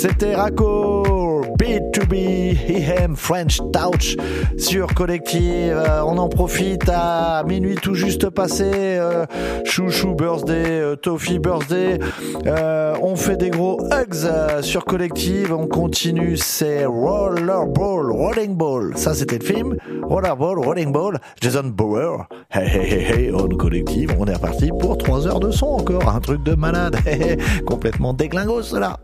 C'était Racco, B2B, Hem, French Touch sur Collective. Euh, on en profite à minuit tout juste passé. Euh, Chouchou Birthday, euh, Toffee Birthday. Euh, on fait des gros hugs euh, sur Collective. On continue, c'est Rollerball, Rolling Ball. Ça, c'était le film. Rollerball, Rolling Ball. Jason Bauer. Hey, hey, hey, hey, on Collective. On est reparti pour 3 heures de son encore. Un truc de malade. Complètement déglingos, là.